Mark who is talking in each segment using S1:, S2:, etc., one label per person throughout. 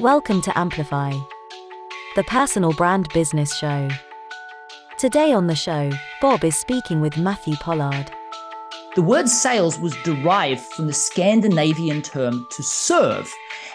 S1: Welcome to Amplify, the personal brand business show. Today on the show, Bob is speaking with Matthew Pollard.
S2: The word sales was derived from the Scandinavian term to serve.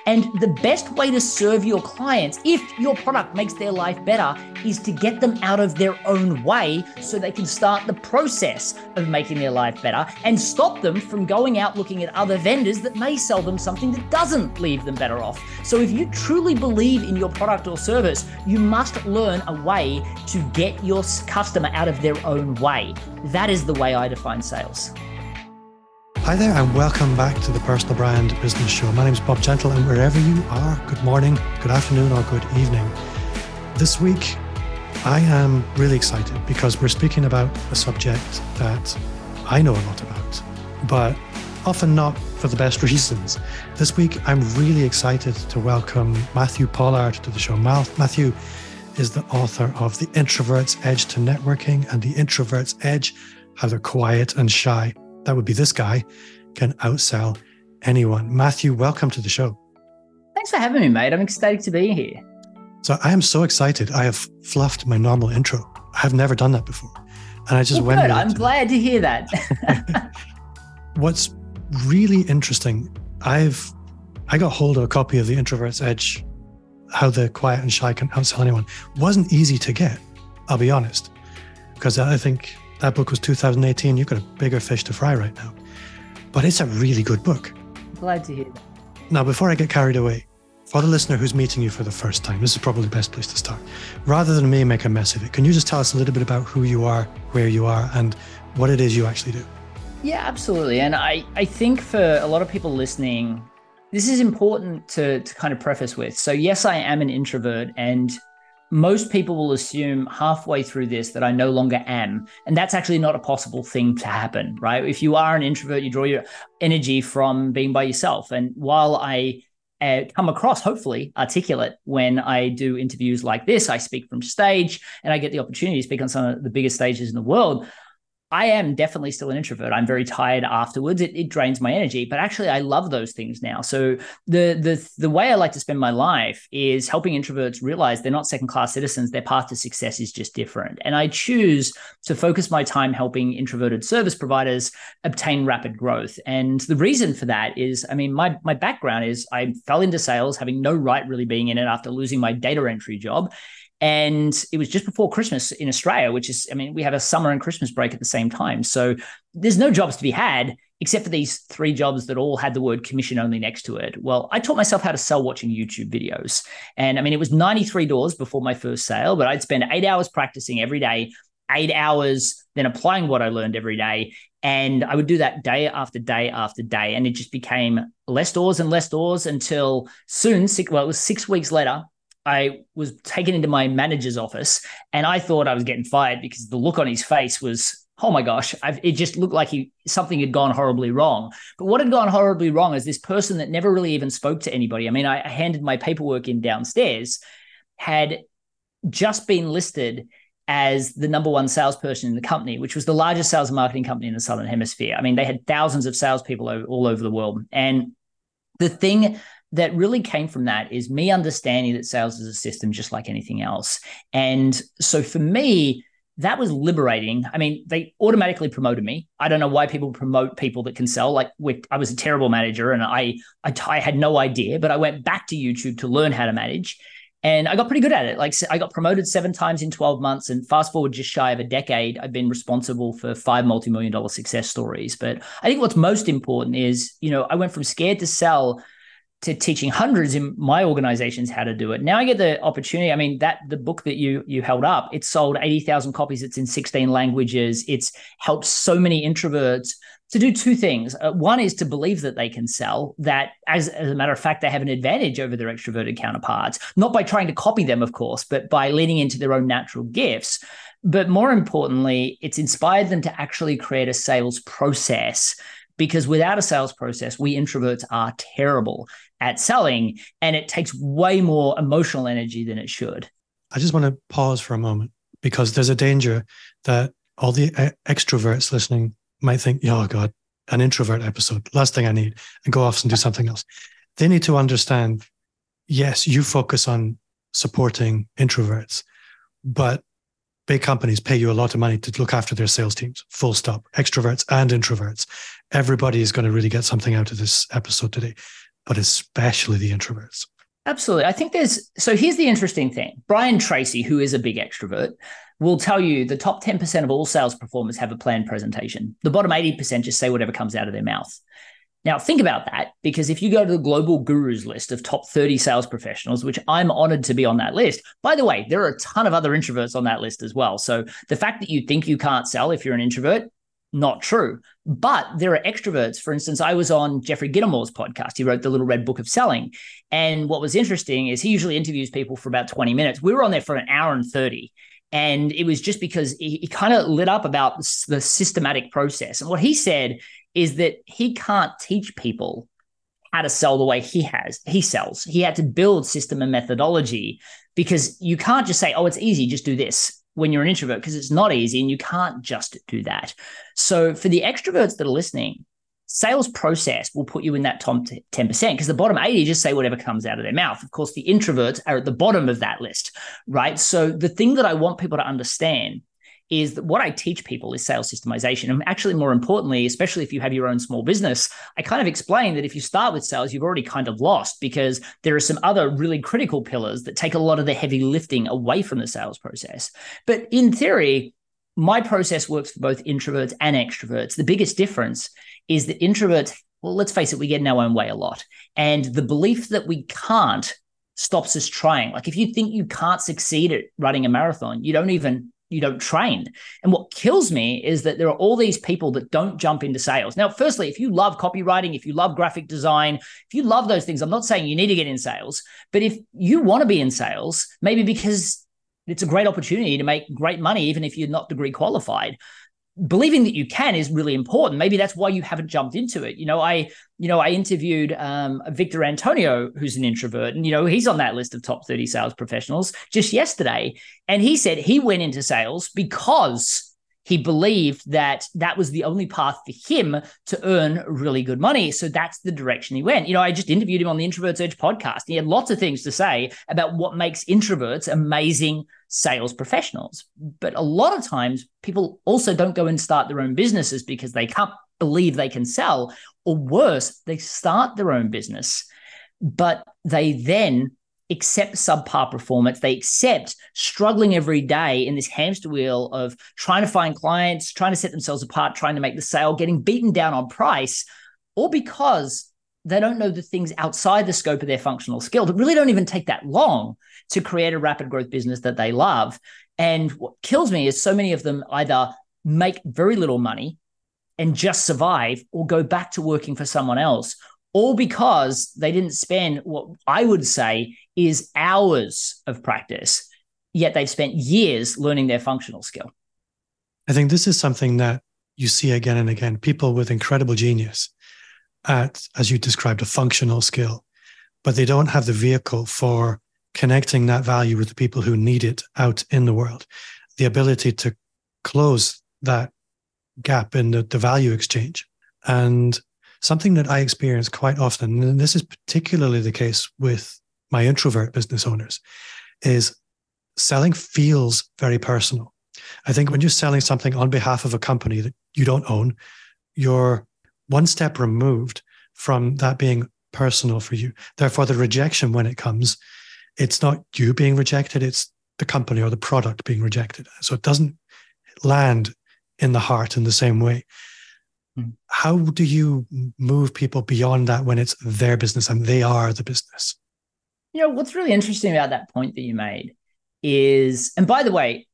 S2: And the best way to serve your clients, if your product makes their life better, is to get them out of their own way so they can start the process of making their life better and stop them from going out looking at other vendors that may sell them something that doesn't leave them better off. So if you truly believe in your product or service, you must learn a way to get your customer out of their own way. That is the way I define sales.
S3: Hi there, and welcome back to the Personal Brand Business Show. My name is Bob Gentle, and wherever you are, good morning, good afternoon, or good evening. This week, I am really excited because we're speaking about a subject that I know a lot about, but often not for the best reasons. This week, I'm really excited to welcome Matthew Pollard to the show. Matthew is the author of The Introvert's Edge to Networking and The Introvert's Edge How They're Quiet and Shy that would be this guy, can outsell anyone. Matthew, welcome to the show.
S2: Thanks for having me, mate. I'm excited to be here.
S3: So I am so excited. I have fluffed my normal intro. I have never done that before. And I just well, went.
S2: I'm glad to hear that.
S3: What's really interesting, I've I got hold of a copy of The Introvert's Edge, How the Quiet and Shy Can Outsell Anyone. Wasn't easy to get, I'll be honest. Because I think that book was 2018. You've got a bigger fish to fry right now. But it's a really good book.
S2: Glad to hear that.
S3: Now, before I get carried away, for the listener who's meeting you for the first time, this is probably the best place to start. Rather than me make a mess of it, can you just tell us a little bit about who you are, where you are, and what it is you actually do?
S2: Yeah, absolutely. And I, I think for a lot of people listening, this is important to, to kind of preface with. So, yes, I am an introvert, and most people will assume halfway through this that I no longer am. And that's actually not a possible thing to happen, right? If you are an introvert, you draw your energy from being by yourself. And while I uh, come across hopefully articulate when I do interviews like this, I speak from stage and I get the opportunity to speak on some of the biggest stages in the world. I am definitely still an introvert. I'm very tired afterwards. It, it drains my energy, but actually, I love those things now. So the the the way I like to spend my life is helping introverts realize they're not second class citizens. Their path to success is just different, and I choose to focus my time helping introverted service providers obtain rapid growth. And the reason for that is, I mean, my my background is I fell into sales, having no right really being in it after losing my data entry job, and it was just before Christmas in Australia, which is, I mean, we have a summer and Christmas break at the same time. So there's no jobs to be had except for these three jobs that all had the word commission only next to it. Well, I taught myself how to sell watching YouTube videos. And I mean, it was 93 doors before my first sale, but I'd spend eight hours practicing every day, eight hours then applying what I learned every day. And I would do that day after day after day. And it just became less doors and less doors until soon, six, well, it was six weeks later, I was taken into my manager's office and I thought I was getting fired because the look on his face was, oh my gosh, I've, it just looked like he something had gone horribly wrong. But what had gone horribly wrong is this person that never really even spoke to anybody. I mean, I, I handed my paperwork in downstairs, had just been listed as the number one salesperson in the company, which was the largest sales and marketing company in the Southern Hemisphere. I mean, they had thousands of salespeople all over the world. And the thing that really came from that is me understanding that sales is a system just like anything else. And so for me, that was liberating. I mean, they automatically promoted me. I don't know why people promote people that can sell. Like, I was a terrible manager, and I, I, I had no idea. But I went back to YouTube to learn how to manage, and I got pretty good at it. Like, I got promoted seven times in twelve months, and fast forward just shy of a decade, I've been responsible for five multi-million dollar success stories. But I think what's most important is, you know, I went from scared to sell to teaching hundreds in my organizations how to do it. Now I get the opportunity. I mean, that the book that you you held up, it's sold 80,000 copies. It's in 16 languages. It's helped so many introverts to do two things. Uh, one is to believe that they can sell, that as, as a matter of fact, they have an advantage over their extroverted counterparts, not by trying to copy them, of course, but by leaning into their own natural gifts. But more importantly, it's inspired them to actually create a sales process because without a sales process, we introverts are terrible at selling and it takes way more emotional energy than it should.
S3: I just want to pause for a moment because there's a danger that all the uh, extroverts listening might think, oh God, an introvert episode, last thing I need, and go off and do something else. They need to understand yes, you focus on supporting introverts, but big companies pay you a lot of money to look after their sales teams, full stop, extroverts and introverts. Everybody is going to really get something out of this episode today, but especially the introverts.
S2: Absolutely. I think there's so here's the interesting thing. Brian Tracy, who is a big extrovert, will tell you the top 10% of all sales performers have a planned presentation. The bottom 80% just say whatever comes out of their mouth. Now, think about that because if you go to the global gurus list of top 30 sales professionals, which I'm honored to be on that list, by the way, there are a ton of other introverts on that list as well. So the fact that you think you can't sell if you're an introvert, not true. But there are extroverts. For instance, I was on Jeffrey Gitomer's podcast. He wrote the Little Red Book of Selling. And what was interesting is he usually interviews people for about 20 minutes. We were on there for an hour and 30. And it was just because he, he kind of lit up about the systematic process. And what he said is that he can't teach people how to sell the way he has he sells he had to build system and methodology because you can't just say oh it's easy just do this when you're an introvert because it's not easy and you can't just do that so for the extroverts that are listening sales process will put you in that top 10% because the bottom 80 just say whatever comes out of their mouth. Of course, the introverts are at the bottom of that list, right? So the thing that I want people to understand is that what I teach people is sales systemization. And actually, more importantly, especially if you have your own small business, I kind of explain that if you start with sales, you've already kind of lost because there are some other really critical pillars that take a lot of the heavy lifting away from the sales process. But in theory, my process works for both introverts and extroverts. The biggest difference is that introverts, well, let's face it, we get in our own way a lot. And the belief that we can't stops us trying. Like if you think you can't succeed at running a marathon, you don't even you don't train. And what kills me is that there are all these people that don't jump into sales. Now, firstly, if you love copywriting, if you love graphic design, if you love those things, I'm not saying you need to get in sales, but if you want to be in sales, maybe because it's a great opportunity to make great money, even if you're not degree qualified, believing that you can is really important. Maybe that's why you haven't jumped into it. You know, I, you know, I interviewed um, Victor Antonio, who's an introvert, and you know, he's on that list of top 30 sales professionals just yesterday. And he said he went into sales because he believed that that was the only path for him to earn really good money. So that's the direction he went. You know, I just interviewed him on the Introverts Edge podcast. He had lots of things to say about what makes introverts amazing sales professionals. But a lot of times people also don't go and start their own businesses because they can't believe they can sell, or worse, they start their own business, but they then accept subpar performance. They accept struggling every day in this hamster wheel of trying to find clients, trying to set themselves apart, trying to make the sale, getting beaten down on price, all because they don't know the things outside the scope of their functional skill that really don't even take that long to create a rapid growth business that they love. And what kills me is so many of them either make very little money and just survive or go back to working for someone else all because they didn't spend what I would say is hours of practice, yet they've spent years learning their functional skill.
S3: I think this is something that you see again and again people with incredible genius at, as you described, a functional skill, but they don't have the vehicle for connecting that value with the people who need it out in the world, the ability to close that gap in the, the value exchange. And something that I experience quite often, and this is particularly the case with my introvert business owners, is selling feels very personal. I think when you're selling something on behalf of a company that you don't own, you're one step removed from that being personal for you. Therefore, the rejection when it comes, it's not you being rejected, it's the company or the product being rejected. So it doesn't land in the heart in the same way. Hmm. How do you move people beyond that when it's their business and they are the business?
S2: You know, what's really interesting about that point that you made is, and by the way,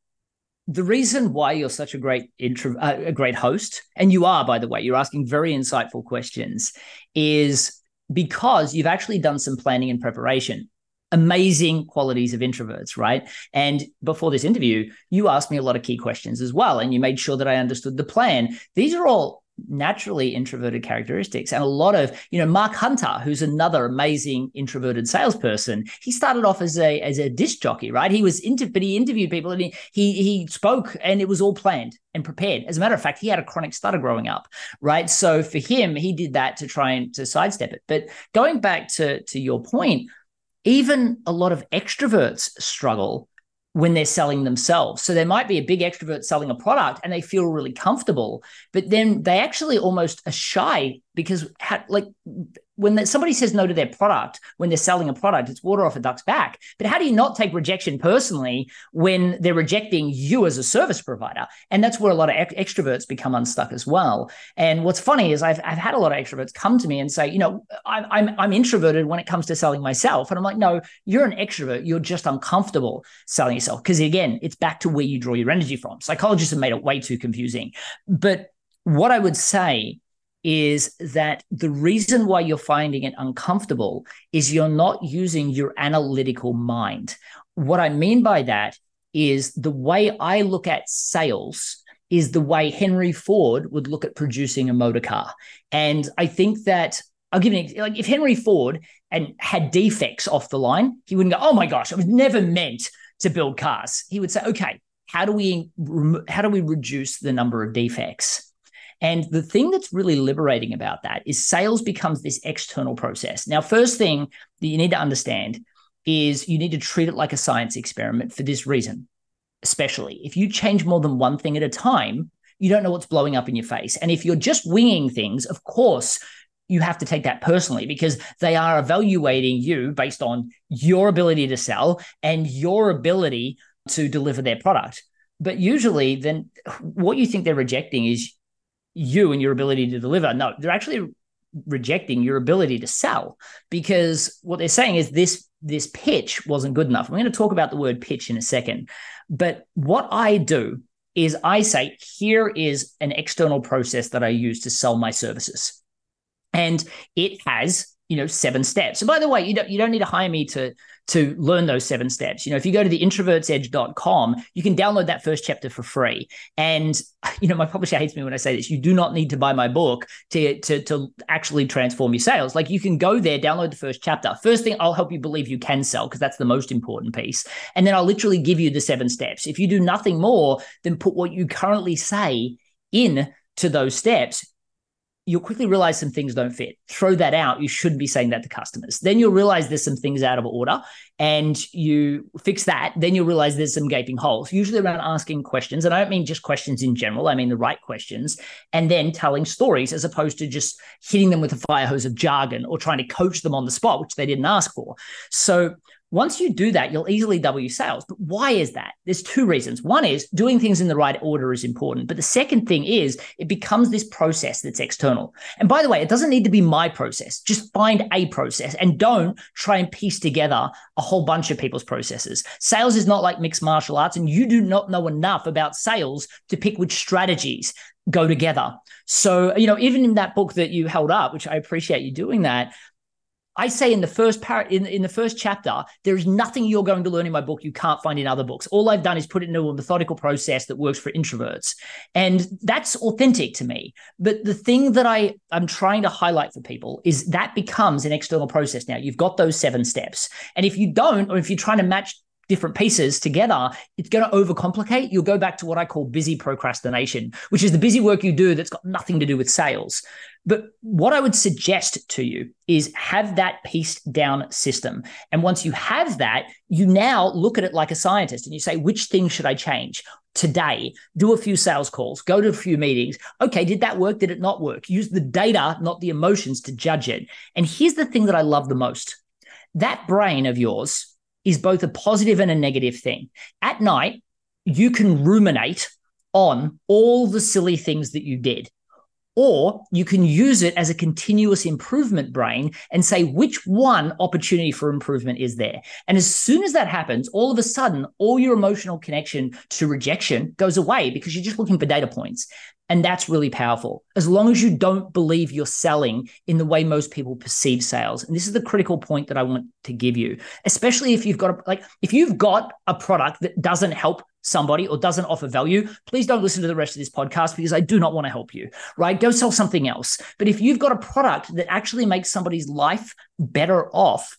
S2: the reason why you're such a great intro, uh, a great host, and you are, by the way, you're asking very insightful questions, is because you've actually done some planning and preparation amazing qualities of introverts, right? And before this interview, you asked me a lot of key questions as well, and you made sure that I understood the plan. These are all naturally introverted characteristics. And a lot of you know mark hunter who's another amazing introverted salesperson he started off as a as a disc jockey right? He was into but he interviewed people and he, he he spoke and it was all planned and prepared. As a matter of fact he had a chronic stutter growing up right? So for him he did that to try and to sidestep it. But going back to to your point even a lot of extroverts struggle when they're selling themselves. So there might be a big extrovert selling a product and they feel really comfortable, but then they actually almost are shy because like when somebody says no to their product when they're selling a product it's water off a duck's back. But how do you not take rejection personally when they're rejecting you as a service provider? And that's where a lot of ex- extroverts become unstuck as well. And what's funny is I've, I've had a lot of extroverts come to me and say you know I'm, I'm, I'm introverted when it comes to selling myself. And i'm like no you're an extrovert. You're just uncomfortable selling yourself. Because again it's back to where you draw your energy from. Psychologists have made it way too confusing. But what i would say is that the reason why you're finding it uncomfortable is you're not using your analytical mind. What I mean by that is the way I look at sales is the way Henry Ford would look at producing a motor car. And I think that I'll give you like if Henry Ford and had defects off the line, he wouldn't go, "Oh my gosh, I was never meant to build cars." He would say, "Okay, how do we how do we reduce the number of defects?" And the thing that's really liberating about that is sales becomes this external process. Now, first thing that you need to understand is you need to treat it like a science experiment for this reason, especially if you change more than one thing at a time, you don't know what's blowing up in your face. And if you're just winging things, of course, you have to take that personally because they are evaluating you based on your ability to sell and your ability to deliver their product. But usually, then what you think they're rejecting is you and your ability to deliver. No, they're actually rejecting your ability to sell because what they're saying is this this pitch wasn't good enough. I'm going to talk about the word pitch in a second. But what I do is I say here is an external process that I use to sell my services. And it has you know seven steps. And by the way you don't you don't need to hire me to to learn those seven steps. You know if you go to the introvertsedge.com you can download that first chapter for free. And you know my publisher hates me when i say this. You do not need to buy my book to to to actually transform your sales. Like you can go there download the first chapter. First thing i'll help you believe you can sell because that's the most important piece. And then i'll literally give you the seven steps. If you do nothing more than put what you currently say in to those steps you'll quickly realize some things don't fit. Throw that out. You shouldn't be saying that to customers. Then you'll realize there's some things out of order and you fix that. Then you'll realize there's some gaping holes, usually around asking questions. And I don't mean just questions in general, I mean the right questions. And then telling stories as opposed to just hitting them with a fire hose of jargon or trying to coach them on the spot, which they didn't ask for. So once you do that, you'll easily double your sales. But why is that? There's two reasons. One is doing things in the right order is important. But the second thing is it becomes this process that's external. And by the way, it doesn't need to be my process. Just find a process and don't try and piece together a whole bunch of people's processes. Sales is not like mixed martial arts, and you do not know enough about sales to pick which strategies go together. So, you know, even in that book that you held up, which I appreciate you doing that, I say in the first par- in, in the first chapter, there is nothing you're going to learn in my book you can't find in other books. All I've done is put it into a methodical process that works for introverts. And that's authentic to me. But the thing that I, I'm trying to highlight for people is that becomes an external process now. You've got those seven steps. And if you don't, or if you're trying to match different pieces together, it's going to overcomplicate. You'll go back to what I call busy procrastination, which is the busy work you do that's got nothing to do with sales. But what I would suggest to you is have that pieced down system. And once you have that, you now look at it like a scientist and you say, which thing should I change? Today, do a few sales calls, go to a few meetings. Okay, did that work? Did it not work? Use the data, not the emotions, to judge it. And here's the thing that I love the most that brain of yours is both a positive and a negative thing. At night, you can ruminate on all the silly things that you did. Or you can use it as a continuous improvement brain and say which one opportunity for improvement is there. And as soon as that happens, all of a sudden, all your emotional connection to rejection goes away because you're just looking for data points. And that's really powerful. As long as you don't believe you're selling in the way most people perceive sales. And this is the critical point that I want to give you, especially if you've got a, like if you've got a product that doesn't help somebody or doesn't offer value, please don't listen to the rest of this podcast because I do not want to help you, right? Go sell something else. But if you've got a product that actually makes somebody's life better off,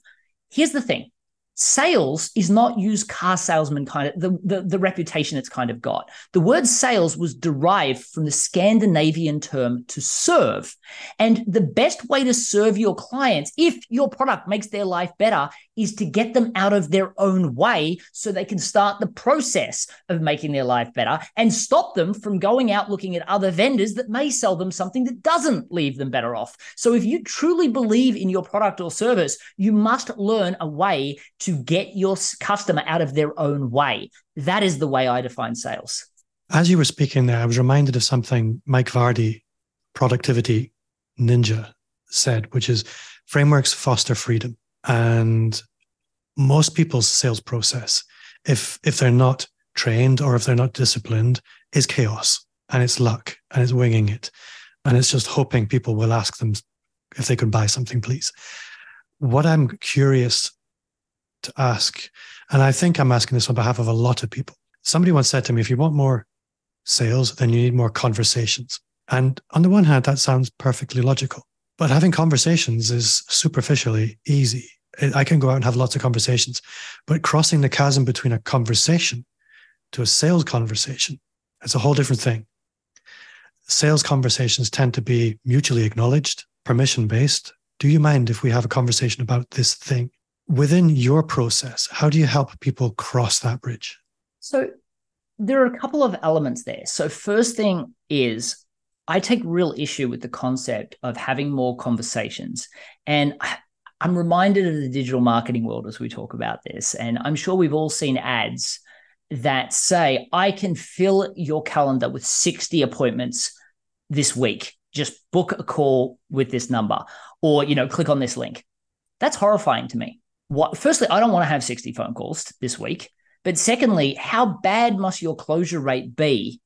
S2: here's the thing. Sales is not used car salesman kind of the, the, the reputation it's kind of got. The word sales was derived from the Scandinavian term to serve. And the best way to serve your clients, if your product makes their life better, is to get them out of their own way so they can start the process of making their life better and stop them from going out looking at other vendors that may sell them something that doesn't leave them better off. So if you truly believe in your product or service, you must learn a way to get your customer out of their own way. That is the way I define sales.
S3: As you were speaking there, I was reminded of something Mike Vardy, productivity ninja, said, which is frameworks foster freedom. And most people's sales process, if if they're not trained or if they're not disciplined, is chaos and it's luck and it's winging it. And it's just hoping people will ask them if they could buy something, please. What I'm curious to ask, and I think I'm asking this on behalf of a lot of people. Somebody once said to me, if you want more sales, then you need more conversations. And on the one hand, that sounds perfectly logical. But having conversations is superficially easy. I can go out and have lots of conversations, but crossing the chasm between a conversation to a sales conversation, it's a whole different thing. Sales conversations tend to be mutually acknowledged, permission based. Do you mind if we have a conversation about this thing? Within your process, how do you help people cross that bridge?
S2: So, there are a couple of elements there. So, first thing is I take real issue with the concept of having more conversations. And I'm reminded of the digital marketing world as we talk about this. And I'm sure we've all seen ads that say, I can fill your calendar with 60 appointments this week. Just book a call with this number or, you know, click on this link. That's horrifying to me. What, firstly, I don't want to have 60 phone calls this week. But secondly, how bad must your closure rate be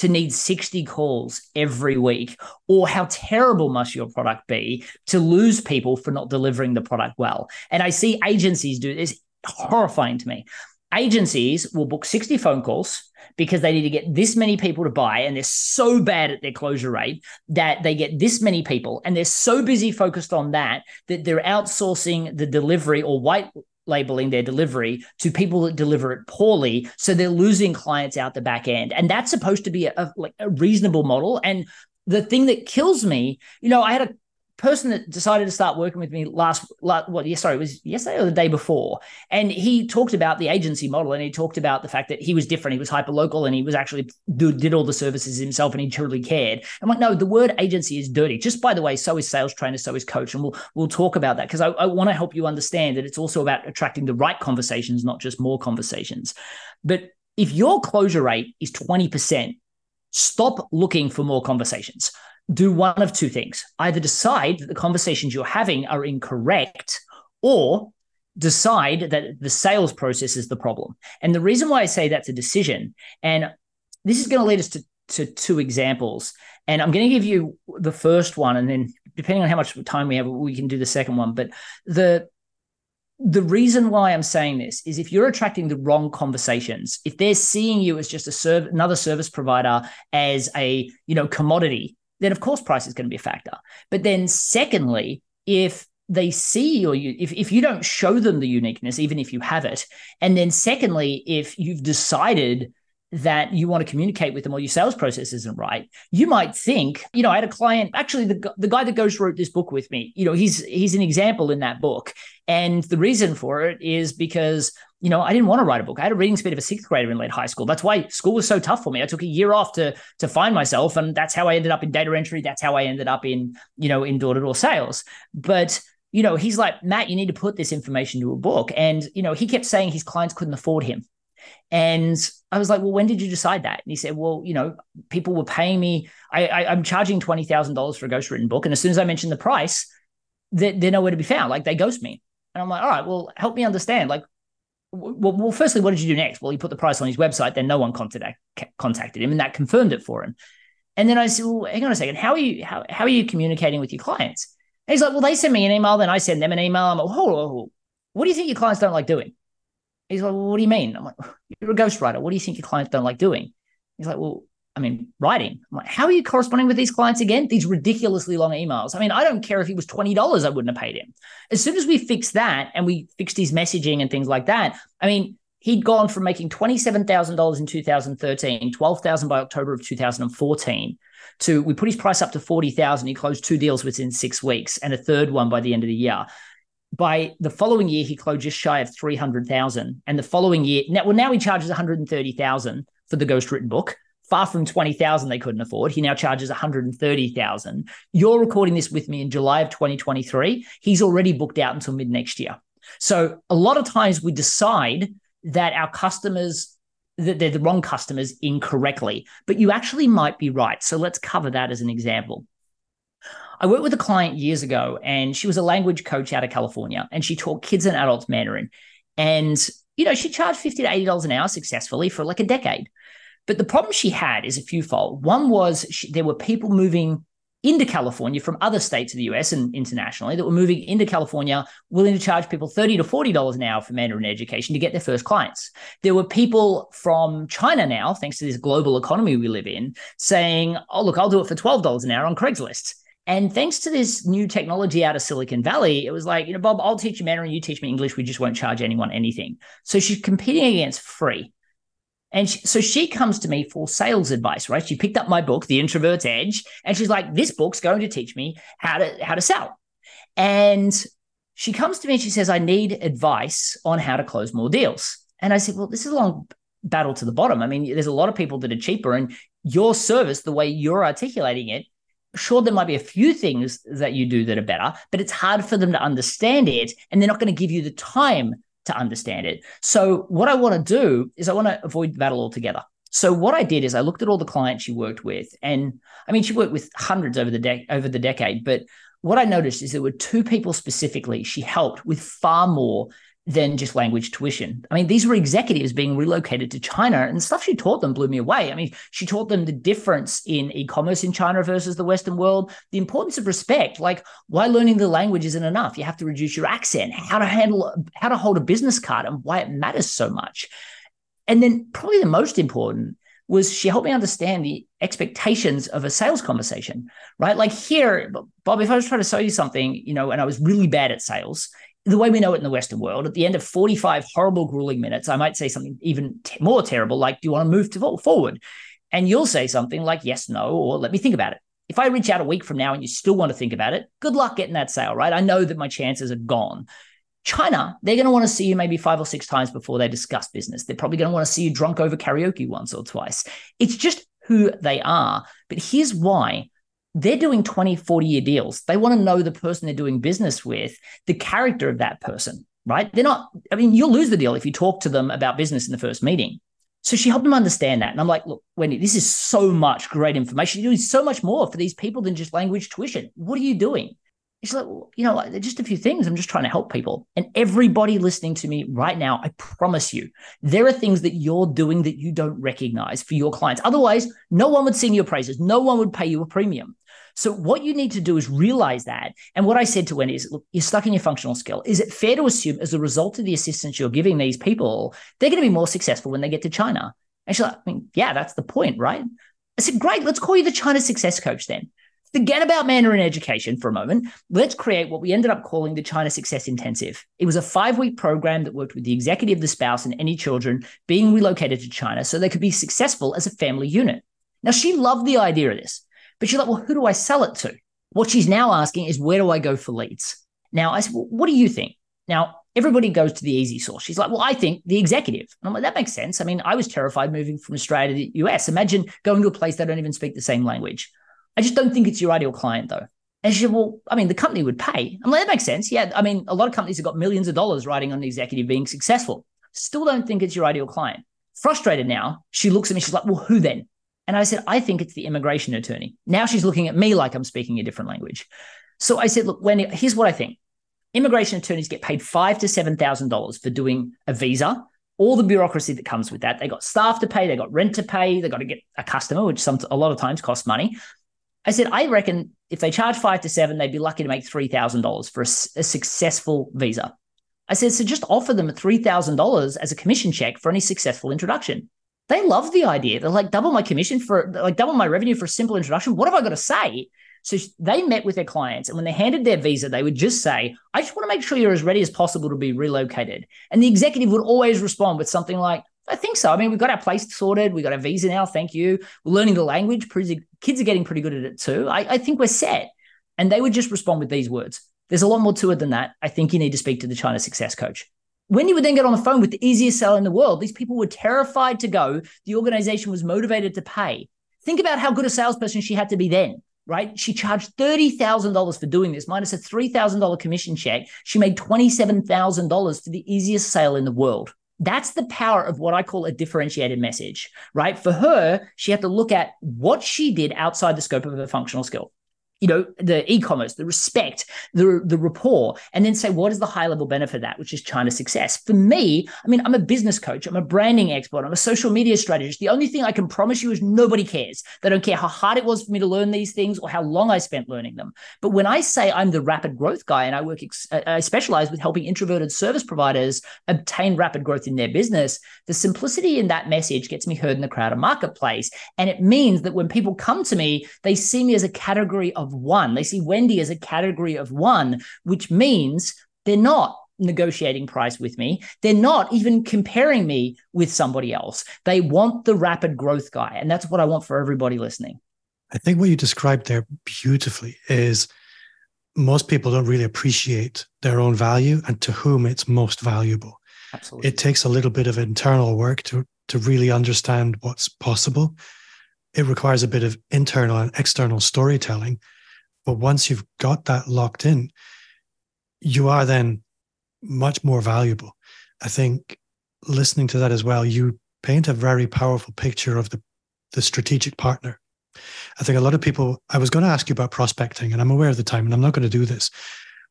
S2: to need 60 calls every week? Or how terrible must your product be to lose people for not delivering the product well? And I see agencies do this, horrifying to me. Agencies will book 60 phone calls because they need to get this many people to buy, and they're so bad at their closure rate that they get this many people, and they're so busy focused on that that they're outsourcing the delivery or white labeling their delivery to people that deliver it poorly. So they're losing clients out the back end. And that's supposed to be a, a like a reasonable model. And the thing that kills me you know i had a person that decided to start working with me last, last what yeah sorry it was yesterday or the day before. And he talked about the agency model and he talked about the fact that he was different. He was hyper local and he was actually did all the services himself and he truly cared. I'm like no the word agency is dirty. Just by the way so is sales trainer so is coach. And we'll we'll talk about that because I, I want to help you understand that it's also about attracting the right conversations not just more conversations. But if your closure rate is 20% stop looking for more conversations do one of two things either decide that the conversations you're having are incorrect or decide that the sales process is the problem. And the reason why I say that's a decision, and this is going to lead us to, to two examples. And I'm going to give you the first one, and then depending on how much time we have, we can do the second one. But the the reason why I'm saying this is if you're attracting the wrong conversations, if they're seeing you as just a serv- another service provider, as a you know commodity, then of course price is going to be a factor. But then secondly, if they see your if, if you don't show them the uniqueness, even if you have it, and then secondly, if you've decided that you want to communicate with them or your sales process isn't right you might think you know i had a client actually the, the guy that goes wrote this book with me you know he's he's an example in that book and the reason for it is because you know, I didn't want to write a book. I had a reading speed of a sixth grader in late high school. That's why school was so tough for me. I took a year off to to find myself, and that's how I ended up in data entry. That's how I ended up in you know in door to door sales. But you know, he's like Matt, you need to put this information to a book, and you know, he kept saying his clients couldn't afford him. And I was like, well, when did you decide that? And he said, well, you know, people were paying me. I, am charging twenty thousand dollars for a ghostwritten book, and as soon as I mentioned the price, they're, they're nowhere to be found. Like they ghost me. And I'm like, all right, well, help me understand. Like, well, well, firstly, what did you do next? Well, he put the price on his website. Then no one contacted contacted him, and that confirmed it for him. And then I said, "Well, hang on a second. How are you? How, how are you communicating with your clients?" And he's like, "Well, they send me an email, then I send them an email." I'm like, "Oh, what do you think your clients don't like doing?" He's like, "Well, what do you mean?" I'm like, "You're a ghostwriter. What do you think your clients don't like doing?" He's like, "Well, I mean, writing. I'm like, how are you corresponding with these clients again? These ridiculously long emails. I mean, I don't care if he was $20, I wouldn't have paid him. As soon as we fixed that and we fixed his messaging and things like that, I mean, he'd gone from making $27,000 in 2013, 12,000 by October of 2014 to we put his price up to 40,000. He closed two deals within six weeks and a third one by the end of the year. By the following year, he closed just shy of 300,000. And the following year, now, well, now he charges 130,000 for the ghost written book far from 20,000 they couldn't afford. He now charges 130,000. You're recording this with me in July of 2023. He's already booked out until mid next year. So a lot of times we decide that our customers that they're the wrong customers incorrectly, but you actually might be right. So let's cover that as an example. I worked with a client years ago and she was a language coach out of California and she taught kids and adults Mandarin. And, you know, she charged 50 to $80 an hour successfully for like a decade. But the problem she had is a fewfold. One was she, there were people moving into California from other states of the US and internationally that were moving into California, willing to charge people 30 to $40 an hour for Mandarin education to get their first clients. There were people from China now, thanks to this global economy we live in, saying, oh, look, I'll do it for $12 an hour on Craigslist. And thanks to this new technology out of Silicon Valley, it was like, you know, Bob, I'll teach you Mandarin, you teach me English, we just won't charge anyone anything. So she's competing against free. And she, so she comes to me for sales advice, right? She picked up my book, The Introvert's Edge, and she's like, "This book's going to teach me how to how to sell." And she comes to me and she says, "I need advice on how to close more deals." And I said, "Well, this is a long battle to the bottom. I mean, there's a lot of people that are cheaper, and your service, the way you're articulating it, sure there might be a few things that you do that are better, but it's hard for them to understand it, and they're not going to give you the time to understand it. So what I want to do is I want to avoid battle altogether. So what I did is I looked at all the clients she worked with, and I mean she worked with hundreds over the de- over the decade. But what I noticed is there were two people specifically she helped with far more than just language tuition. I mean, these were executives being relocated to China, and the stuff she taught them blew me away. I mean, she taught them the difference in e commerce in China versus the Western world, the importance of respect, like why learning the language isn't enough. You have to reduce your accent, how to handle, how to hold a business card, and why it matters so much. And then, probably the most important was she helped me understand the expectations of a sales conversation, right? Like here, Bob, if I was trying to sell you something, you know, and I was really bad at sales, the way we know it in the Western world, at the end of 45 horrible, grueling minutes, I might say something even t- more terrible, like, Do you want to move to forward? And you'll say something like, Yes, no, or let me think about it. If I reach out a week from now and you still want to think about it, good luck getting that sale, right? I know that my chances are gone. China, they're going to want to see you maybe five or six times before they discuss business. They're probably going to want to see you drunk over karaoke once or twice. It's just who they are. But here's why they're doing 20, 40 year deals. They want to know the person they're doing business with, the character of that person, right? They're not, I mean, you'll lose the deal if you talk to them about business in the first meeting. So she helped them understand that. And I'm like, look, Wendy, this is so much great information. You're doing so much more for these people than just language tuition. What are you doing? She's like, you know, just a few things. I'm just trying to help people. And everybody listening to me right now, I promise you, there are things that you're doing that you don't recognize for your clients. Otherwise, no one would sing your praises. No one would pay you a premium. So what you need to do is realize that. And what I said to Wendy is, look, you're stuck in your functional skill. Is it fair to assume as a result of the assistance you're giving these people, they're going to be more successful when they get to China? And she's like, I mean, yeah, that's the point, right? I said, great, let's call you the China success coach then. Forget about Mandarin education for a moment. Let's create what we ended up calling the China Success Intensive. It was a five week program that worked with the executive, the spouse, and any children being relocated to China so they could be successful as a family unit. Now, she loved the idea of this. But she's like, well, who do I sell it to? What she's now asking is, where do I go for leads? Now, I said, well, what do you think? Now, everybody goes to the easy source. She's like, well, I think the executive. And I'm like, that makes sense. I mean, I was terrified moving from Australia to the US. Imagine going to a place they don't even speak the same language. I just don't think it's your ideal client, though. And she said, well, I mean, the company would pay. I'm like, that makes sense. Yeah. I mean, a lot of companies have got millions of dollars riding on the executive being successful. Still don't think it's your ideal client. Frustrated now, she looks at me. She's like, well, who then? And I said, I think it's the immigration attorney. Now she's looking at me like I'm speaking a different language. So I said, look, when here's what I think. Immigration attorneys get paid five to seven thousand dollars for doing a visa, all the bureaucracy that comes with that. They got staff to pay, they got rent to pay, they got to get a customer, which some a lot of times costs money. I said, I reckon if they charge five to seven, they'd be lucky to make three thousand dollars for a, a successful visa. I said, so just offer them three thousand dollars as a commission check for any successful introduction they love the idea. They're like, double my commission for, like, double my revenue for a simple introduction. What have I got to say? So they met with their clients, and when they handed their visa, they would just say, I just want to make sure you're as ready as possible to be relocated. And the executive would always respond with something like, I think so. I mean, we've got our place sorted. We've got our visa now. Thank you. We're learning the language. Kids are getting pretty good at it too. I, I think we're set. And they would just respond with these words. There's a lot more to it than that. I think you need to speak to the China success coach. When you would then get on the phone with the easiest seller in the world, these people were terrified to go. The organization was motivated to pay. Think about how good a salesperson she had to be then right? She charged $30,000 for doing this, minus a $3,000 commission check. She made $27,000 for the easiest sale in the world. That's the power of what I call a differentiated message, right? For her, she had to look at what she did outside the scope of her functional skill you know the e-commerce the respect the the rapport and then say what is the high level benefit of that which is china success? For me i mean i'm a business coach i'm a branding expert i'm a social media strategist. The only thing i can promise you is nobody cares. They don't care how hard it was for me to learn these things or how long i spent learning them. But when i say i'm the rapid growth guy and i work ex- uh, i specialize with helping introverted service providers obtain rapid growth in their business the simplicity in that message gets me heard in the crowd of marketplace. And it means that when people come to me they see me as a category of of one. They see Wendy as a category of one, which means they're not negotiating price with me. They're not even comparing me with somebody else. They want the rapid growth guy. And that's what I want for everybody listening.
S3: I think what you described there beautifully is most people don't really appreciate their own value and to whom it's most valuable.
S2: Absolutely.
S3: It takes a little bit of internal work to to really understand what's possible. It requires a bit of internal and external storytelling but once you've got that locked in, you are then much more valuable. I think listening to that as well, you paint a very powerful picture of the, the strategic partner. I think a lot of people, I was going to ask you about prospecting, and I'm aware of the time, and I'm not going to do this,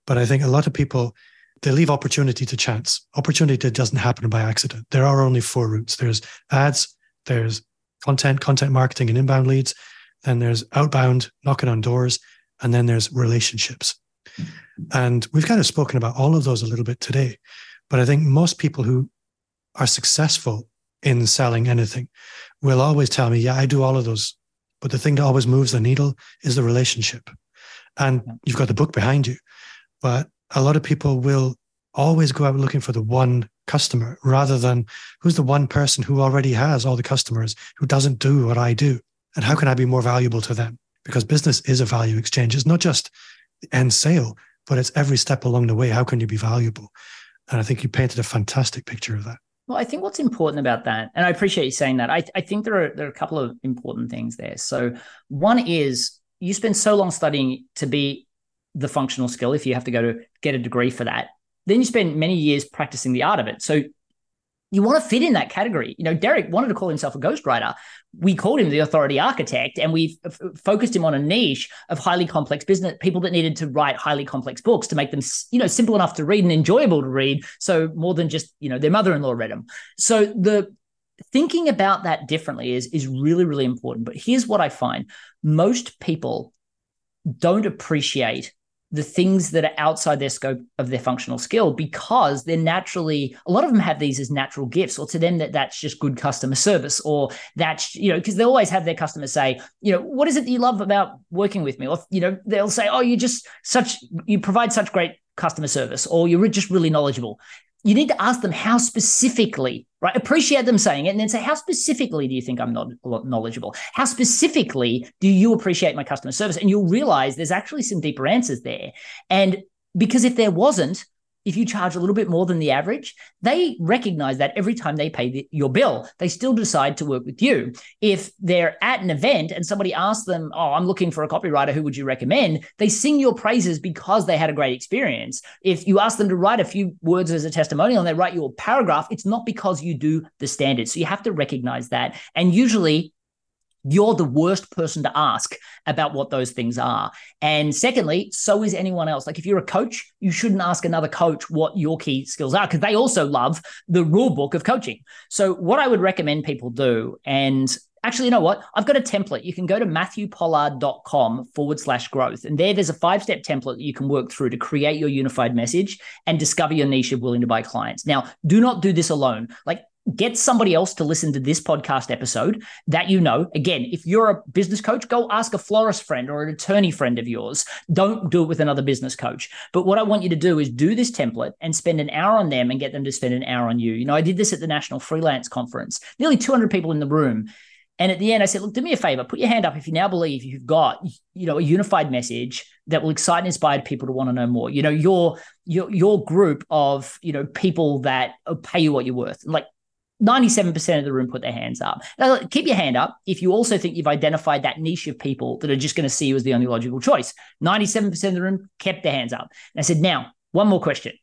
S3: but I think a lot of people, they leave opportunity to chance. Opportunity doesn't happen by accident. There are only four routes there's ads, there's content, content marketing, and inbound leads. Then there's outbound, knocking on doors, and then there's relationships. And we've kind of spoken about all of those a little bit today. But I think most people who are successful in selling anything will always tell me, yeah, I do all of those. But the thing that always moves the needle is the relationship. And you've got the book behind you. But a lot of people will always go out looking for the one customer rather than who's the one person who already has all the customers who doesn't do what I do. And how can I be more valuable to them? Because business is a value exchange. It's not just the end sale, but it's every step along the way. How can you be valuable? And I think you painted a fantastic picture of that.
S2: Well, I think what's important about that, and I appreciate you saying that. I, I think there are there are a couple of important things there. So one is you spend so long studying to be the functional skill. If you have to go to get a degree for that, then you spend many years practicing the art of it. So you want to fit in that category. You know, Derek wanted to call himself a ghostwriter. We called him the authority architect and we f- focused him on a niche of highly complex business people that needed to write highly complex books to make them, you know, simple enough to read and enjoyable to read. So more than just, you know, their mother-in-law read them. So the thinking about that differently is is really really important. But here's what I find. Most people don't appreciate the things that are outside their scope of their functional skill because they're naturally a lot of them have these as natural gifts or to them that that's just good customer service or that's you know because they always have their customers say you know what is it that you love about working with me? Or you know they'll say oh you just such you provide such great customer service or you're just really knowledgeable you need to ask them how specifically, right? Appreciate them saying it and then say, how specifically do you think I'm not knowledgeable? How specifically do you appreciate my customer service? And you'll realize there's actually some deeper answers there. And because if there wasn't, if you charge a little bit more than the average, they recognize that every time they pay the, your bill, they still decide to work with you. If they're at an event and somebody asks them, Oh, I'm looking for a copywriter, who would you recommend? They sing your praises because they had a great experience. If you ask them to write a few words as a testimonial and they write you a paragraph, it's not because you do the standards. So you have to recognize that. And usually you're the worst person to ask about what those things are. And secondly, so is anyone else. Like if you're a coach, you shouldn't ask another coach what your key skills are because they also love the rule book of coaching. So what I would recommend people do, and actually, you know what? I've got a template. You can go to matthewpollard.com forward slash growth. And there, there's a five step template that you can work through to create your unified message and discover your niche of willing to buy clients. Now, do not do this alone. Like get somebody else to listen to this podcast episode that you know. Again, if you're a business coach, go ask a florist friend or an attorney friend of yours. Don't do it with another business coach. But what I want you to do is do this template and spend an hour on them and get them to spend an hour on you. You know, I did this at the National Freelance Conference, nearly 200 people in the room. And at the end, I said, look, do me a favor, put your hand up if you now believe you've got, you know, a unified message that will excite and inspire people to want to know more. You know, your your your group of, you know, people that pay you what you're worth. Like 97% of the room put their hands up. Now, keep your hand up if you also think you've identified that niche of people that are just going to see you as the only logical choice. 97% of the room kept their hands up. And I said, now, one more question.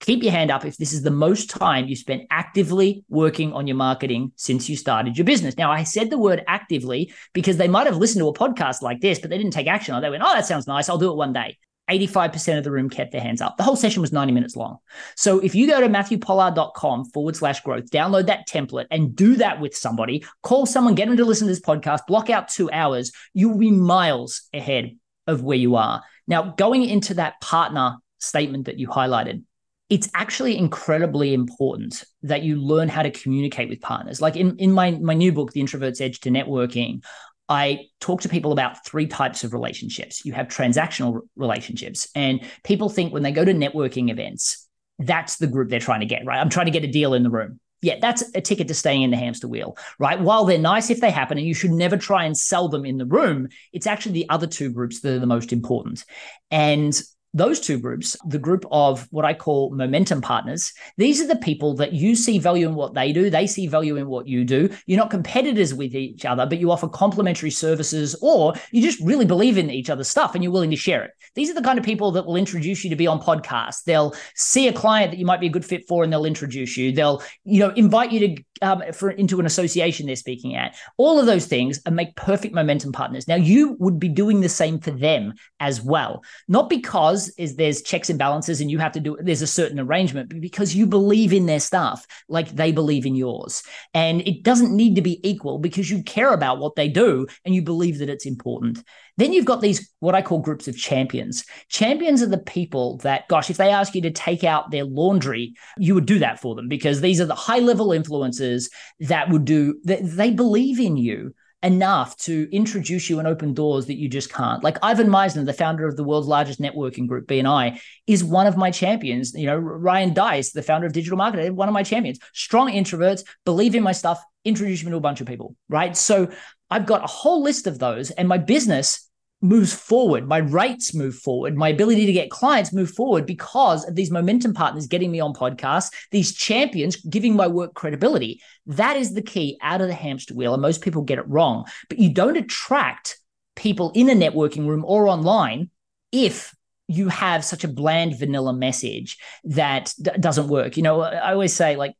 S2: Keep your hand up if this is the most time you spent actively working on your marketing since you started your business. Now, I said the word actively because they might have listened to a podcast like this, but they didn't take action. They went, oh, that sounds nice. I'll do it one day. 85% of the room kept their hands up. The whole session was 90 minutes long. So if you go to matthewpollard.com forward slash growth, download that template and do that with somebody, call someone, get them to listen to this podcast, block out two hours, you'll be miles ahead of where you are. Now, going into that partner statement that you highlighted, it's actually incredibly important that you learn how to communicate with partners. Like in, in my, my new book, The Introvert's Edge to Networking, I talk to people about three types of relationships. You have transactional relationships, and people think when they go to networking events, that's the group they're trying to get, right? I'm trying to get a deal in the room. Yeah, that's a ticket to staying in the hamster wheel, right? While they're nice if they happen, and you should never try and sell them in the room, it's actually the other two groups that are the most important. And those two groups, the group of what I call momentum partners, these are the people that you see value in what they do, they see value in what you do. You're not competitors with each other, but you offer complementary services or you just really believe in each other's stuff and you're willing to share it. These are the kind of people that will introduce you to be on podcasts. They'll see a client that you might be a good fit for and they'll introduce you. They'll, you know, invite you to um, for into an association they're speaking at. All of those things and make perfect momentum partners. Now you would be doing the same for them as well, not because is there's checks and balances and you have to do there's a certain arrangement, because you believe in their stuff like they believe in yours, and it doesn't need to be equal because you care about what they do and you believe that it's important. Then you've got these, what I call groups of champions. Champions are the people that, gosh, if they ask you to take out their laundry, you would do that for them because these are the high level influencers that would do, they, they believe in you enough to introduce you and open doors that you just can't. Like Ivan Misner, the founder of the world's largest networking group, BNI, is one of my champions. You know, Ryan Deiss, the founder of digital marketing, one of my champions. Strong introverts, believe in my stuff, introduce me to a bunch of people, right? So I've got a whole list of those, and my business moves forward, my rates move forward, my ability to get clients move forward because of these momentum partners getting me on podcasts, these champions giving my work credibility. That is the key out of the hamster wheel. And most people get it wrong. But you don't attract people in a networking room or online if you have such a bland vanilla message that d- doesn't work. You know, I always say, like,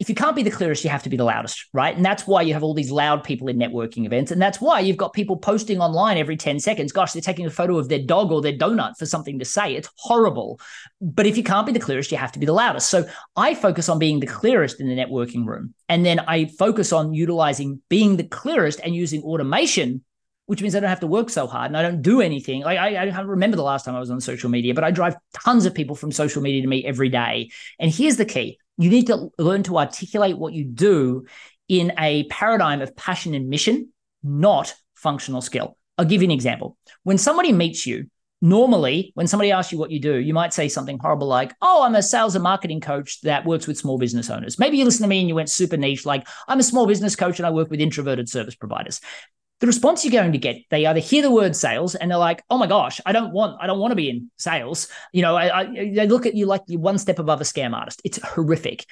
S2: if you can't be the clearest, you have to be the loudest, right? And that's why you have all these loud people in networking events. And that's why you've got people posting online every 10 seconds. Gosh, they're taking a photo of their dog or their donut for something to say. It's horrible. But if you can't be the clearest, you have to be the loudest. So I focus on being the clearest in the networking room. And then I focus on utilizing being the clearest and using automation which means I don't have to work so hard and I don't do anything. Like I, I remember the last time I was on social media, but I drive tons of people from social media to me every day. And here's the key: you need to learn to articulate what you do in a paradigm of passion and mission, not functional skill. I'll give you an example. When somebody meets you, normally when somebody asks you what you do, you might say something horrible like, Oh, I'm a sales and marketing coach that works with small business owners. Maybe you listen to me and you went super niche, like, I'm a small business coach and I work with introverted service providers the response you're going to get they either hear the word sales and they're like oh my gosh i don't want i don't want to be in sales. You know I, I, they look at you like you're one step above a scam artist. It's horrific.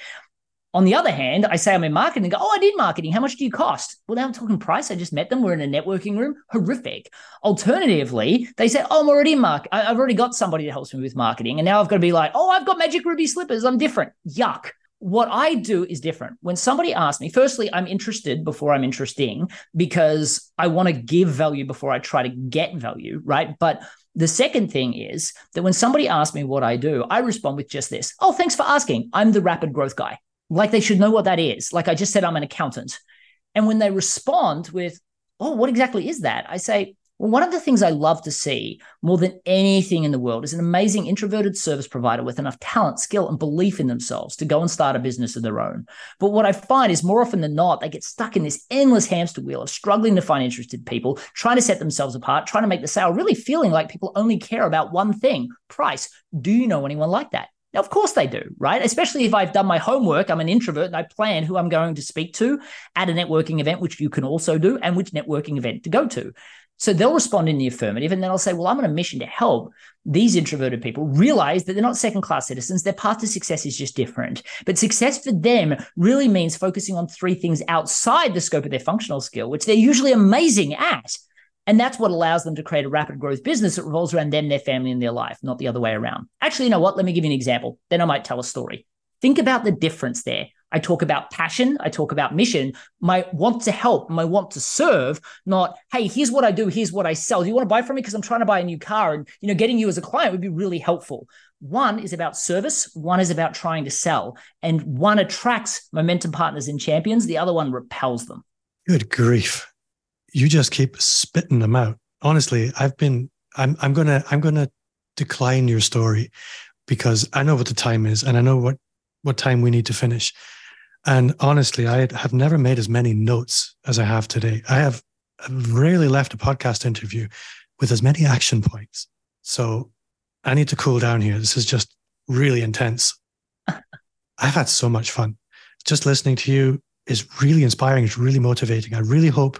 S2: On the other hand i say i'm in marketing and go oh i did marketing. How much do you cost? Well now i'm talking price. I just met them. We're in a networking room. Horrific. Alternatively they say oh i'm already in mark i've already got somebody that helps me with marketing and now i've got to be like oh i've got magic ruby slippers. I'm different yuck what I do is different. When somebody asks me, firstly, I'm interested before I'm interesting because I want to give value before I try to get value, right? But the second thing is that when somebody asks me what I do, I respond with just this Oh, thanks for asking. I'm the rapid growth guy. Like they should know what that is. Like I just said, I'm an accountant. And when they respond with, Oh, what exactly is that? I say, Well, one of the things I love to see more than anything in the world is an amazing introverted service provider with enough talent, skill, and belief in themselves to go and start a business of their own. But what I find is more often than not, they get stuck in this endless hamster wheel of struggling to find interested people, trying to set themselves apart, trying to make the sale, really feeling like people only care about one thing price. Do you know anyone like that? Now, of course they do, right? Especially if I've done my homework, I'm an introvert and I plan who I'm going to speak to at a networking event, which you can also do, and which networking event to go to. So they'll respond in the affirmative, and then I'll say, Well, I'm on a mission to help these introverted people realize that they're not second class citizens. Their path to success is just different. But success for them really means focusing on three things outside the scope of their functional skill, which they're usually amazing at. And that's what allows them to create a rapid growth business that revolves around them, their family, and their life, not the other way around. Actually, you know what? Let me give you an example. Then I might tell a story. Think about the difference there. I talk about passion, I talk about mission, my want to help, my want to serve, not, hey, here's what I do, here's what I sell. Do you want to buy from me? Because I'm trying to buy a new car and you know, getting you as a client would be really helpful. One is about service, one is about trying to sell. And one attracts momentum partners and champions, the other one repels them.
S3: Good grief you just keep spitting them out. Honestly, I've been I'm I'm gonna I'm gonna decline your story because I know what the time is and I know what what time we need to finish. And honestly, I have never made as many notes as I have today. I have rarely left a podcast interview with as many action points. So I need to cool down here. This is just really intense. I've had so much fun. Just listening to you is really inspiring. It's really motivating. I really hope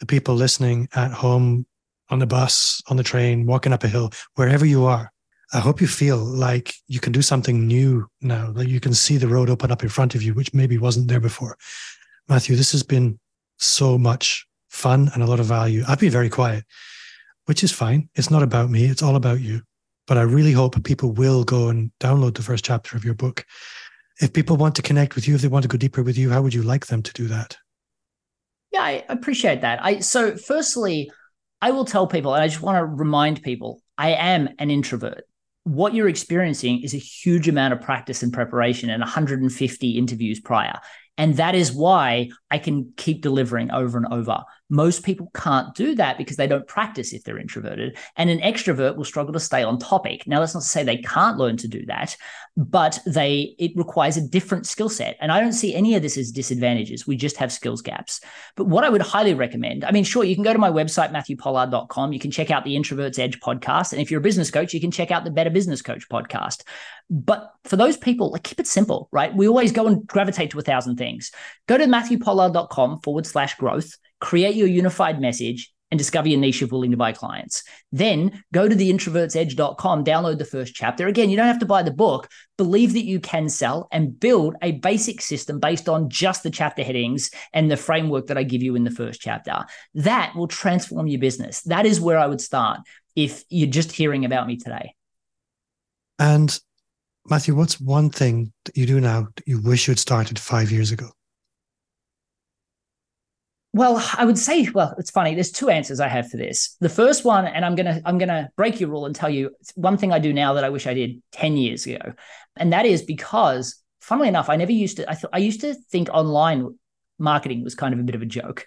S3: the people listening at home, on the bus, on the train, walking up a hill, wherever you are. I hope you feel like you can do something new now, that you can see the road open up in front of you, which maybe wasn't there before. Matthew, this has been so much fun and a lot of value. I've been very quiet, which is fine. It's not about me, it's all about you. But I really hope people will go and download the first chapter of your book. If people want to connect with you, if they want to go deeper with you, how would you like them to do that?
S2: Yeah, I appreciate that. I so firstly, I will tell people, and I just want to remind people, I am an introvert. What you're experiencing is a huge amount of practice and preparation and 150 interviews prior. And that is why I can keep delivering over and over. Most people can't do that because they don't practice if they're introverted. And an extrovert will struggle to stay on topic. Now, that's not to say they can't learn to do that, but they it requires a different skill set. And I don't see any of this as disadvantages. We just have skills gaps. But what I would highly recommend, I mean, sure, you can go to my website, matthewpollard.com. You can check out the Introvert's Edge podcast. And if you're a business coach, you can check out the Better Business Coach podcast. But for those people, like keep it simple, right? We always go and gravitate to a thousand things. Go to matthewpollard.com forward slash growth, create your unified message, and discover your niche of willing to buy clients. Then go to theintrovertsedge.com, download the first chapter. Again, you don't have to buy the book. Believe that you can sell and build a basic system based on just the chapter headings and the framework that I give you in the first chapter. That will transform your business. That is where I would start if you're just hearing about me today.
S3: And Matthew, what's one thing that you do now that you wish you'd started five years ago?
S2: Well, I would say, well, it's funny. There's two answers I have for this. The first one, and I'm gonna I'm gonna break your rule and tell you one thing I do now that I wish I did 10 years ago. And that is because, funnily enough, I never used to, I thought I used to think online marketing was kind of a bit of a joke.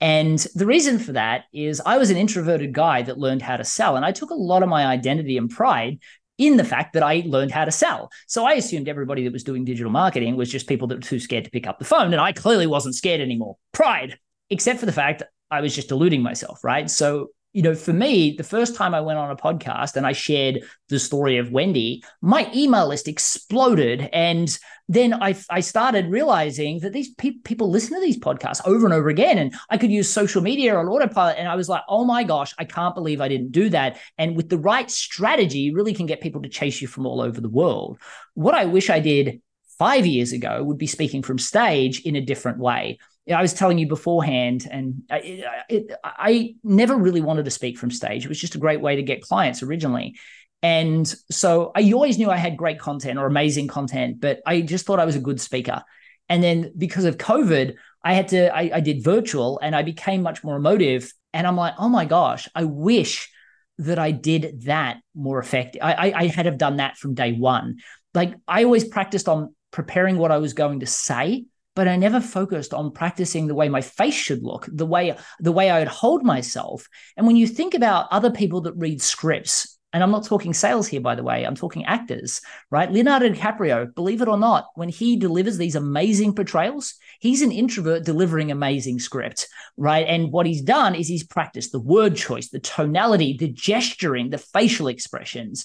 S2: And the reason for that is I was an introverted guy that learned how to sell. And I took a lot of my identity and pride in the fact that I learned how to sell. So I assumed everybody that was doing digital marketing was just people that were too scared to pick up the phone. And I clearly wasn't scared anymore. Pride except for the fact I was just deluding myself, right? So, you know, for me, the first time I went on a podcast and I shared the story of Wendy, my email list exploded. And then I, I started realizing that these pe- people listen to these podcasts over and over again. And I could use social media on autopilot. And I was like, oh my gosh, I can't believe I didn't do that. And with the right strategy, you really can get people to chase you from all over the world. What I wish I did five years ago would be speaking from stage in a different way. I was telling you beforehand, and I, it, I never really wanted to speak from stage. It was just a great way to get clients originally. And so I always knew I had great content or amazing content, but I just thought I was a good speaker. And then because of COVID, I had to, I, I did virtual and I became much more emotive. And I'm like, oh my gosh, I wish that I did that more effective. I, I, had have done that from day one. Like I always practiced on preparing what I was going to say but I never focused on practicing the way my face should look, the way the way I would hold myself. And when you think about other people that read scripts, and I'm not talking sales here, by the way, I'm talking actors, right? Leonardo DiCaprio, believe it or not, when he delivers these amazing portrayals, he's an introvert delivering amazing script, right? And what he's done is he's practiced the word choice, the tonality, the gesturing, the facial expressions.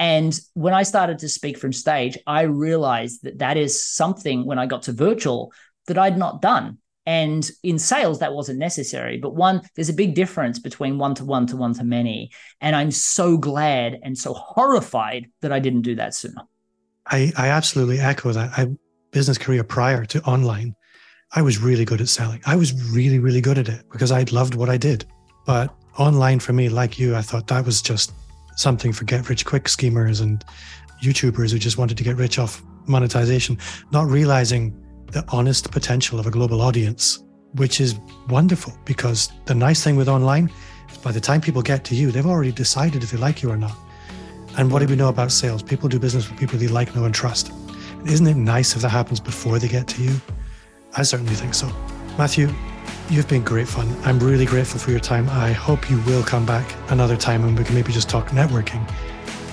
S2: And when I started to speak from stage, I realized that that is something when I got to virtual that I'd not done. And in sales, that wasn't necessary. But one, there's a big difference between one to one to one to many. And I'm so glad and so horrified that I didn't do that sooner.
S3: I, I absolutely echo that. I business career prior to online, I was really good at selling. I was really, really good at it because I loved what I did. But online for me, like you, I thought that was just something for get rich quick schemers and YouTubers who just wanted to get rich off monetization, not realizing the honest potential of a global audience, which is wonderful because the nice thing with online is by the time people get to you, they've already decided if they like you or not. And what do we know about sales? People do business with people they like, know, and trust. Isn't it nice if that happens before they get to you? I certainly think so. Matthew, You've been great fun. I'm really grateful for your time. I hope you will come back another time and we can maybe just talk networking.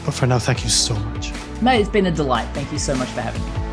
S3: But for now, thank you so much.
S2: Mate, it's been a delight. Thank you so much for having me.